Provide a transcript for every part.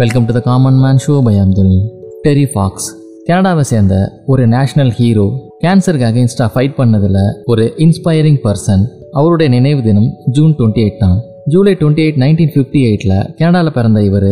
Welcome to the common man show by Abdul Terry Fox கனடாவை சேர்ந்த ஒரு national hero கேன்சருக்கு அகெயின்ஸ்டாக ஃபைட் பண்ணதில் ஒரு இன்ஸ்பைரிங் பர்சன் அவருடைய நினைவு தினம் ஜூன் டுவெண்ட்டி எயிட் தான். July twenty eight nineteen fifty எயிட்டில் கனடாவில் பிறந்த இவர்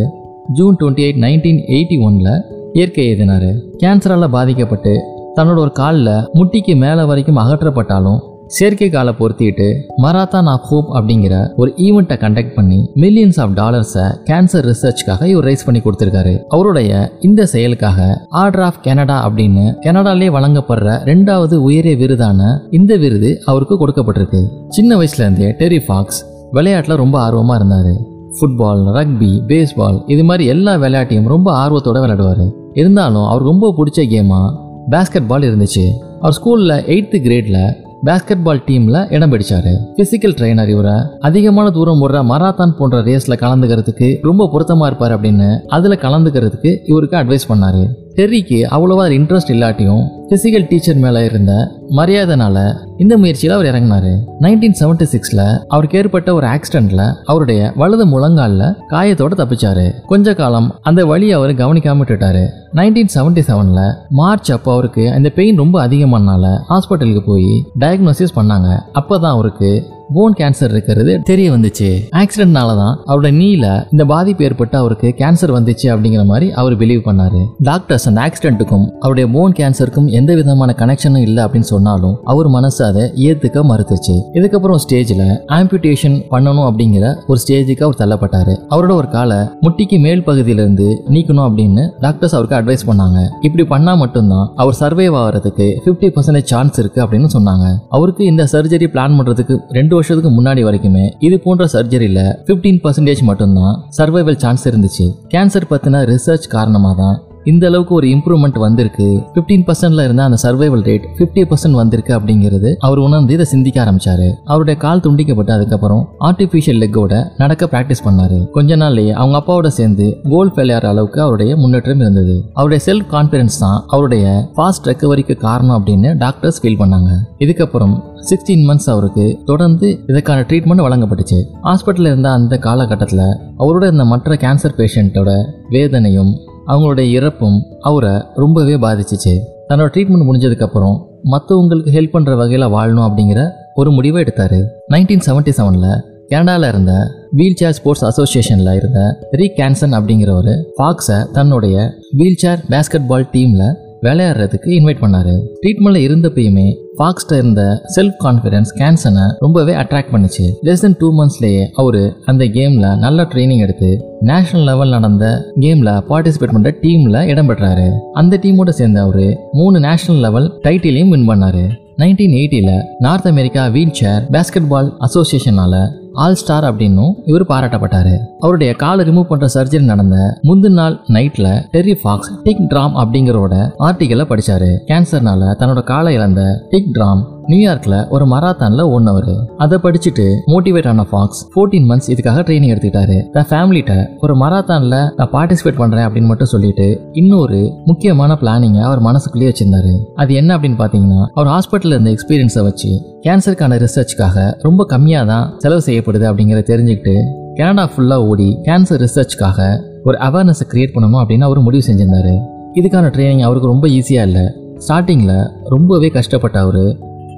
June twenty eight nineteen eighty ஒனில் இயற்கை எழுதினார் கேன்சரால் பாதிக்கப்பட்டு தன்னோட ஒரு காலில் முட்டிக்கு மேலே வரைக்கும் அகற்றப்பட்டாலும் செயற்கை காலை பொருத்திட்டு மராத்தான் ஆஃப் ஹோப் அப்படிங்கிற ஒரு ஈவெண்ட்டை கண்டக்ட் பண்ணி மில்லியன்ஸ் ஆஃப் டாலர்ஸை கேன்சர் ரிசர்ச்காக இவர் ரைஸ் பண்ணி கொடுத்துருக்காரு. அவருடைய இந்த செயலுக்காக ஆர்டர் ஆஃப் கனடா அப்படின்னு கனடாலே வழங்கப்படுற ரெண்டாவது உயரிய விருதான இந்த விருது அவருக்கு கொடுக்கப்பட்டிருக்கு. சின்ன வயசுல இருந்தே டெரி ஃபாக்ஸ் விளையாட்டில் ரொம்ப ஆர்வமாக இருந்தார். ஃபுட்பால் ரக்பி பேஸ்பால் இது மாதிரி எல்லா விளையாட்டையும் ரொம்ப ஆர்வத்தோட விளையாடுவார். இருந்தாலும் அவருக்கு ரொம்ப பிடிச்ச கேமாக பேஸ்கெட் பால் இருந்துச்சு. அவர் ஸ்கூலில் எயித்து கிரேடில் பேஸ்கெட் பால் டீமில் இடம் பிடிச்சாரு. ஃபிசிக்கல் ட்ரைனர் இவரை. அதிகமான தூரம் ஓடுற மராத்தான் போன்ற ரேஸில் கலந்துக்கிறதுக்கு ரொம்ப பொருத்தமாக இருப்பார் அப்படின்னு அதில் கலந்துக்கிறதுக்கு இவருக்கு அட்வைஸ் பண்ணாரு. டெர்ரிக்கு அவ்வளோவா இன்ட்ரெஸ்ட் இல்லாட்டியும் ஃபிசிக்கல் டீச்சர் மேலே இருந்த மரியாதைனால இந்த முயற்சியில் அவர் இறங்கினாரு. நைன்டீன் செவன்டி சிக்ஸில் அவருக்கு ஏற்பட்ட ஒரு ஆக்சிடென்ட்ல அவருடைய வலது முழங்காலில் காயத்தோட தப்பிச்சாரு. கொஞ்ச காலம் அந்த வழியை அவர் கவனிக்காம விட்டுட்டாரு. நைன்டீன் செவன்டி செவனில் மார்ச் அப்போ அவருக்கு அந்த பெயின் ரொம்ப அதிகமானால ஹாஸ்பிட்டலுக்கு போய் டயக்னோசிஸ் பண்ணாங்க. அப்போ தான் அவருக்கு போன் கேன்சர் இருக்கிறது தெரிய வந்துச்சு. ஆக்சிடென்ட்னால தான் அவரோட நீல இந்த பாதிப்பு ஏற்பட்டு அவருக்கு கேன்சர் வந்துச்சு அப்படிங்கிற மாதிரி அவர் பிலீவ் பண்ணாரு. டாக்டர்ஸ் அந்த ஆக்சிடென்ட்டுக்கும் அவருடைய போன் கேன்சருக்கும் எந்த விதமான கனெக்ஷனும் இல்லை அப்படின்னு சொன்னாலும் அவர் மனசு அதை ஏத்துக்க மறுத்துச்சு. இதுக்கப்புறம் ஸ்டேஜில் ஆம்பியூட்டேஷன் பண்ணணும் அப்படிங்கிற ஒரு ஸ்டேஜுக்கு அவர் தள்ளப்பட்டாரு. அவரோட ஒரு காலை முட்டிக்கு மேல் பகுதியிலிருந்து நீக்கணும் அப்படின்னு டாக்டர்ஸ் அவருக்கு அட்வைஸ் பண்ணாங்க. இப்படி பண்ணா மட்டும்தான் அவர் சர்வைவ் ஆகிறதுக்கு 50% பர்சன்டேஜ் சான்ஸ் இருக்கு அப்படின்னு சொன்னாங்க. அவருக்கு இந்த சர்ஜரி பிளான் பண்றதுக்கு ரெண்டு வருஷத்துக்கு முன்னாடி வரைக்குமே இது போன்ற சர்ஜரியில் ஃபிஃப்டீன் பர்சன்டேஜ் மட்டும்தான் சர்வைவல் சான்ஸ் இருந்துச்சு. கேன்சர் பத்தின ரிசர்ச் காரணமாக தான் இந்த அளவுக்கு ஒரு இம்ப்ரூவ்மெண்ட் வந்திருக்கு. 15% பர்சன்ட்ல இருந்த அந்த சர்வைவல் ரேட் 50% பர்சன்ட் வந்திருக்கு அப்படிங்கிறது அவர் உணர்ந்து இதை சிந்திக்க ஆரம்பிச்சாரு. அவருடைய கால் துண்டிக்கப்பட்டு அதுக்கப்புறம் ஆர்டிஃபிஷியல் லெக்கோட நடக்க பிராக்டிஸ் பண்ணாரு. கொஞ்ச நாள்லயே அவங்க அப்பாவோட சேர்ந்து கோல் விளையாடுற அளவுக்கு அவருடைய முன்னேற்றம் இருந்தது. அவருடைய செல்ஃப் கான்பிடன்ஸ் தான் அவருடைய ஃபாஸ்ட் ரெக்கவரிக்கு காரணம் அப்படின்னு டாக்டர்ஸ் ஃபீல் பண்ணாங்க. இதுக்கப்புறம் சிக்ஸ்டீன் மந்த்ஸ் அவருக்கு தொடர்ந்து இதற்கான ட்ரீட்மெண்ட் வழங்கப்பட்டுச்சு. ஹாஸ்பிட்டலில் இருந்த அந்த காலகட்டத்தில் அவரோட இந்த மற்ற கேன்சர் பேஷண்ட்டோட வேதனையும் அவங்களுடைய இறப்பும் அவரை ரொம்பவே பாதிச்சிச்சு. தன்னோட ட்ரீட்மெண்ட் முடிஞ்சதுக்கப்புறம் மற்றவங்களுக்கு ஹெல்ப் பண்ணுற வகையில் வாழணும் அப்படிங்கிற ஒரு முடிவை எடுத்தார். நைன்டீன் செவன்ட்டி செவனில் கனடாவில் இருந்த வீல் சேர் ஸ்போர்ட்ஸ் அசோசியேஷனில் இருந்த ரீ கேன்சன் அப்படிங்கிறவர் ஃபாக்ஸை தன்னுடைய வீல் சேர் பேஸ்கெட் பால் டீமில் விளையாடுறதுக்கு இன்வைட் பண்ணாரு. ட்ரீட்மெண்ட்ல இருந்தப்பயுமே ஃபாக்ஸ்ட இருந்த செல்ஃப் கான்ஃபிடன்ஸ் கேன்சனை ரொம்பவே அட்ராக்ட் பண்ணுச்சு. லெஸ் தென் டூ மந்த்ஸ்லேயே அவரு அந்த கேம்ல நல்ல ட்ரைனிங் எடுத்து நேஷனல் லெவல் நடந்த கேம்ல பார்ட்டிசிபேட் பண்ற டீம்ல இடம் பெற்றாரு. அந்த டீமோட சேர்ந்து அவரு மூணு நேஷனல் லெவல் டைட்டிலையும் வின் பண்ணாரு. நைன்டீன் எயிட்டியில் North America wheelchair basketball அசோசியேஷனால ஆல் ஸ்டார் அப்படின்னும் இவர் பாராட்டப்பட்டாரு. அவருடைய காலை ரிமூவ் பண்ற சர்ஜரி நடந்த முந்தின நாள் நைட்ல டெர்ரி ஃபாக்ஸ் டிக் டிராம் அப்படிங்கிறோட ஆர்டிக்கலை படிச்சாரு. கேன்சர்னால தன்னோட காலை இழந்த டிக் டிராம் நியூயார்க்ல ஒரு மராத்தான்ல ஓடினவர். அதை படிச்சுட்டு மோட்டிவேட் ஆன ஃபாக்ஸ் 14 மந்த்ஸ் இதுக்காக ட்ரைனிங் எடுத்துக்கிட்டாரு. தன் ஃபேமிலிட்ட ஒரு மராத்தான்ல நான் பார்ட்டிசிபேட் பண்றேன் அப்படின்னு மட்டும் சொல்லிட்டு இன்னொரு முக்கியமான பிளானிங்கை அவர் மனசுக்குள்ளேயே வச்சிருந்தாரு. அது என்ன அப்படின்னு பாத்தீங்கன்னா அவர் ஹாஸ்பிட்டல் இருந்த எக்ஸ்பீரியன்ஸை வச்சு கேன்சருக்கான ரிசர்ச்க்காக ரொம்ப கம்மியாக தான் செலவு செய்யப்படுது அப்படிங்கிறத தெரிஞ்சுக்கிட்டு கனடா ஃபுல்லாக ஓடி கேன்சர் ரிசர்ச்க்காக ஒரு அவேர்னஸை கிரியேட் பண்ணணும் அப்படின்னு அவர் முடிவு செஞ்சிருந்தாரு. இதுக்கான ட்ரைனிங் அவருக்கு ரொம்ப ஈஸியாக இல்லை. ஸ்டார்டிங்கில் ரொம்பவே கஷ்டப்பட்ட அவர்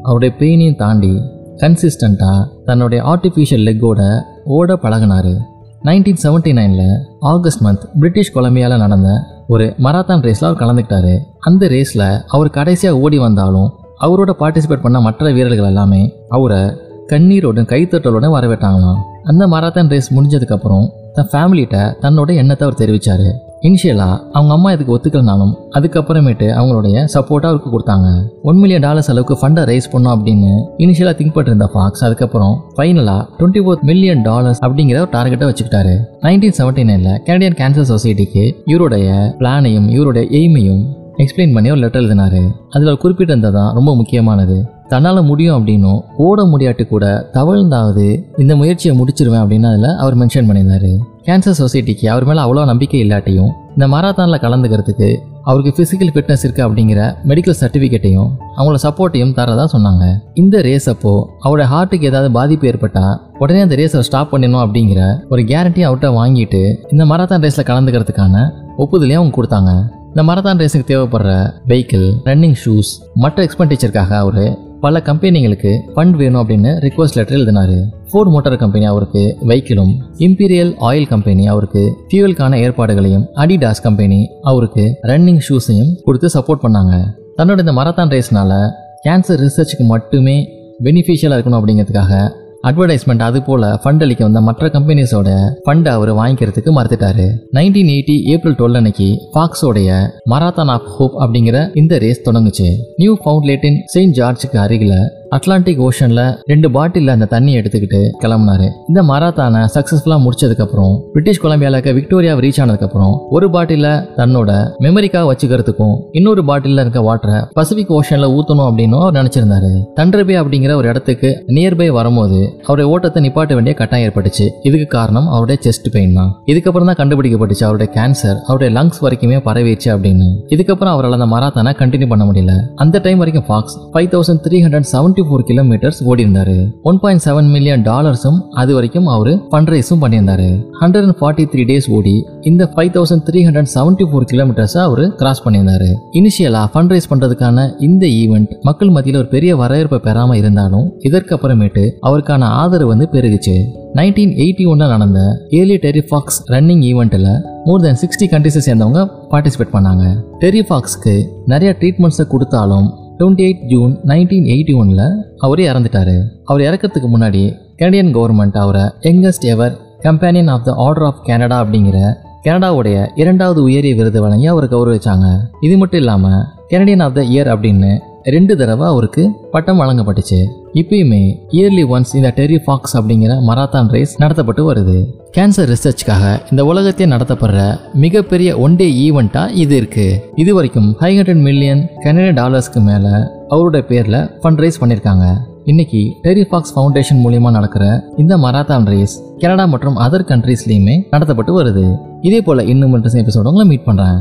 அவருடைய பெயினையும் தாண்டி கன்சிஸ்டண்ட்டாக தன்னுடைய ஆர்டிஃபிஷியல் லெக்கோட ஓட பழகினார். நைன்டீன் செவன்ட்டி நைனில் ஆகஸ்ட் மந்த் பிரிட்டிஷ் கொலம்பியாவில் நடந்த ஒரு மராத்தான் ரேஸில் அவர் கலந்துக்கிட்டாரு. அந்த ரேஸில் அவர் கடைசியாக ஓடி வந்தாலும் அவரோட பார்ட்டிசிபேட் பண்ண மற்ற வீரர்கள் எல்லாமே அவரை கண்ணீரோடும் கைத்தட்டலோட வரவேற்றாங்களாம். அந்த மராத்தான் ரேஸ் முடிஞ்சதுக்கப்புறம் தன் ஃபேமிலிகிட்ட தன்னோட எண்ணத்தை அவர் தெரிவித்தார் இனிஷியலாக அவங்க அம்மா இதுக்கு ஒத்துக்கலனாலும் அதுக்கப்புறமேட்டு அவங்களுடைய சப்போர்ட்டாக அவருக்கு கொடுத்தாங்க. ஒன் மில்லியன் டாலர்ஸ் அளவுக்கு ஃபண்டை ரைஸ் பண்ணோம் அப்படின்னு இனிஷியலாக திங்க் பண்ணிருந்த ஃபாக்ஸ் அதுக்கப்புறம் ஃபைனலாக டுவெண்ட்டி ஃபோர் மில்லியன் டாலர்ஸ் அப்படிங்கிற ஒரு டார்கெட்டை வச்சுக்கிட்டாரு. நைன்டீன் செவன்டி நைனில் கனடியன் கேன்சர் சொசைட்டிக்கு இவருடைய பிளானையும் இவருடைய எய்மையும் எக்ஸ்பிளைன் பண்ணி ஒரு லெட்டர் எழுதினாரு. அதில் அவர் குறிப்பிட்டிருந்தது தான் ரொம்ப முக்கியமானது. தன்னால் முடியும் அப்படின்னும் ஓட முடியாட்டு கூட தவழ்ந்தாவது இந்த முயற்சியை முடிச்சிருவேன் அப்படின்னு அதில் அவர் மென்ஷன் பண்ணியிருந்தாரு. கேன்சர் சொசைட்டிக்கு அவர் மேலே அவ்வளோ நம்பிக்கை இல்லாட்டியும் இந்த மராத்தானில் கலந்துக்கிறதுக்கு அவருக்கு ஃபிசிக்கல் ஃபிட்னஸ் இருக்கு அப்படிங்கிற மெடிக்கல் சர்டிஃபிகேட்டையும் அவங்கள சப்போர்ட்டையும் தரதா சொன்னாங்க. இந்த ரேஸ் அப்போ அவரோட ஹார்ட்டுக்கு ஏதாவது பாதிப்பு ஏற்பட்டா உடனே அந்த ரேஸை ஸ்டாப் பண்ணணும் அப்படிங்கிற ஒரு கேரண்டி அவர்கிட்ட வாங்கிட்டு இந்த மராத்தான் ரேஸில் கலந்துக்கிறதுக்கான ஒப்புதலையும் அவங்க கொடுத்தாங்க. இந்த மரத்தான் ரேஸுக்கு தேவைப்படுற வெஹிக்கிள் ரன்னிங் ஷூஸ் மற்ற எக்ஸ்பெண்டிச்சருக்காக அவர் பல கம்பெனிகளுக்கு ஃபண்ட் வேணும் அப்படின்னு ரிக்வஸ்ட் லெட்டர் எழுதினாரு. ஃபோர்ட் மோட்டார் கம்பெனி அவருக்கு வெஹிக்கிளும் இம்பீரியல் ஆயில் கம்பெனி அவருக்கு ஃபியூவலுக்கான ஏற்பாடுகளையும் அடிடாஸ் கம்பெனி அவருக்கு ரன்னிங் ஷூஸையும் கொடுத்து சப்போர்ட் பண்ணாங்க. தன்னோட இந்த மரத்தான் ரேஸ்னால கேன்சர் ரிசர்ச்சுக்கு மட்டுமே பெனிஃபிஷியலாக இருக்கணும் அப்படிங்கிறதுக்காக அட்வர்டைஸ்மெண்ட் அது போல ஃபண்ட் அளிக்க வந்த மற்ற கம்பெனிஸோட ஃபண்டை அவர் வாங்கிக்கிறதுக்கு மறுத்துட்டாரு. நைன்டீன் எயிட்டி ஏப்ரல் டுவெல் அன்னைக்கு ஃபாக்ஸோடைய மராத்தான் ஆஃப் ஹோப் அப்படிங்கிற இந்த ரேஸ் தொடங்குச்சு. நியூ ஃபவுண்ட்லேட்டின் செயின்ட் ஜார்ஜுக்கு அருகில் அட்லாண்டிக் ஓஷன்ல ரெண்டு பாட்டிலில் அந்த தண்ணி எடுத்துக்கிட்டு கிளம்புனாரு. இந்த மராத்தானை சக்சஸ்ஃபுல்லா முடிச்சதுக்கு அப்புறம் பிரிட்டிஷ் கொலம்பியால விக்டோரியா ரீச் ஆனதுக்கு அப்புறம் ஒரு பாட்டில தன்னோட மெமரிக்காக வச்சுக்கிறதுக்கும் இன்னொரு பாட்டிலில் இருக்க வாட்டரை பசிபிக் ஓஷன்ல ஊத்தணும் அப்படின்னு அவர் நினைச்சிருந்தாரு. தண்டர்பே அப்படிங்கிற ஒரு இடத்துக்கு நியர்பை வரும்போது அவருடைய ஓட்டத்தை நிப்பாட்ட வேண்டிய கட்டாயம் ஏற்பட்டுச்சு. இதுக்கு காரணம் அவருடைய செஸ்ட் பெயின் தான். இதுக்கப்புறம் தான் கண்டுபிடிக்கப்பட்டுச்சு அவருடைய கேன்சர் அவருடைய லங்ஸ் வரைக்குமே பரவிச்சு அப்படின்னு. இதுக்கப்புறம் அவரால் அந்த மராத்தானை கண்டினியூ பண்ண முடியல. அந்த டைம் வரைக்கும் Fox five thousand three hundred seventy four kilometers ஓடிருந்தாரு one point seven million டாலர்ஸும் அது வரைக்கும் அவர் ஃபண்ட் ரைஸும் பண்ணியிருந்தாரு. Hundred and forty three days ஓடி இந்த five thousand three hundred seventy four கிலோமீட்டர்ஸை அவர் கிராஸ் பண்ணியிருந்தாரு. இனிஷியலா ஃபண்ட் ரைஸ் பண்றதுக்கான இந்த ஈவெண்ட் மக்கள் மத்தியில் ஒரு பெரிய வரவேற்பை பெறாம இருந்தாலும் இதற்கு அப்புறமேட்டு அவருக்கான ஆதரவு வந்து பெருகுச்சு. நைன்டீன் எயிட்டி ஒன்ல நடந்த ஏர்லி டெரிஃபாக்ஸ் ரன்னிங் ஈவெண்ட்டில் மோர் தென் சிக்ஸ்டி கண்ட்ரிஸை சேர்ந்தவங்க பார்ட்டிசிபேட் பண்ணாங்க. டெரிஃபாக்ஸ்க்கு நிறைய ட்ரீட்மெண்ட்ஸை கொடுத்தாலும் twenty eight June nineteen eighty ஒனில் அவர் இறந்துட்டாரு. அவர் இறக்கிறதுக்கு முன்னாடி கனடியன் கவர்மெண்ட் அவரை youngest ever companion of the order of Canada அப்படிங்கிற கனடாவுடைய இரண்டாவது உயரிய விருது வழங்கி அவர் கௌரவிச்சாங்க. இது மட்டும் இல்லாமல் கனடியன் ஆஃப் த இயர் அப்படின்னு ரெண்டு தடவை அவருக்கு பட்டம் வழங்கப்பட்டுச்சு. இப்பயுமே இயர்லி ஒன்ஸ் இந்த டெரி ஃபாக்ஸ் அப்படிங்கிற மராத்தான் ரேஸ் நடத்தப்பட்டு வருது. கேன்சர் ரிசர்ச்காக இந்த உலகத்தையே நடத்தப்படுற மிகப்பெரிய ஒன் டே ஈவெண்ட்டாக இது இருக்குது இது வரைக்கும் ஃபைவ் ஹண்ட்ரட் மில்லியன் கனடிய டாலர்ஸ்க்கு மேலே அவரோட பேரில் ஃபண்ட் ரைஸ் பண்ணியிருக்காங்க இன்னைக்கு டெரிஃபாக்ஸ் ஃபவுண்டேஷன் மூலியமா நடக்கிற இந்த மராத்தான் ரேஸ் கனடா மற்றும் அதர் கண்ட்ரீஸ்லயுமே நடத்தப்பட்டு வருது. இதே போல இன்னும் இன்ட்ரெஸ்டிங் எபிசோட உங்களை மீட் பண்றேன்.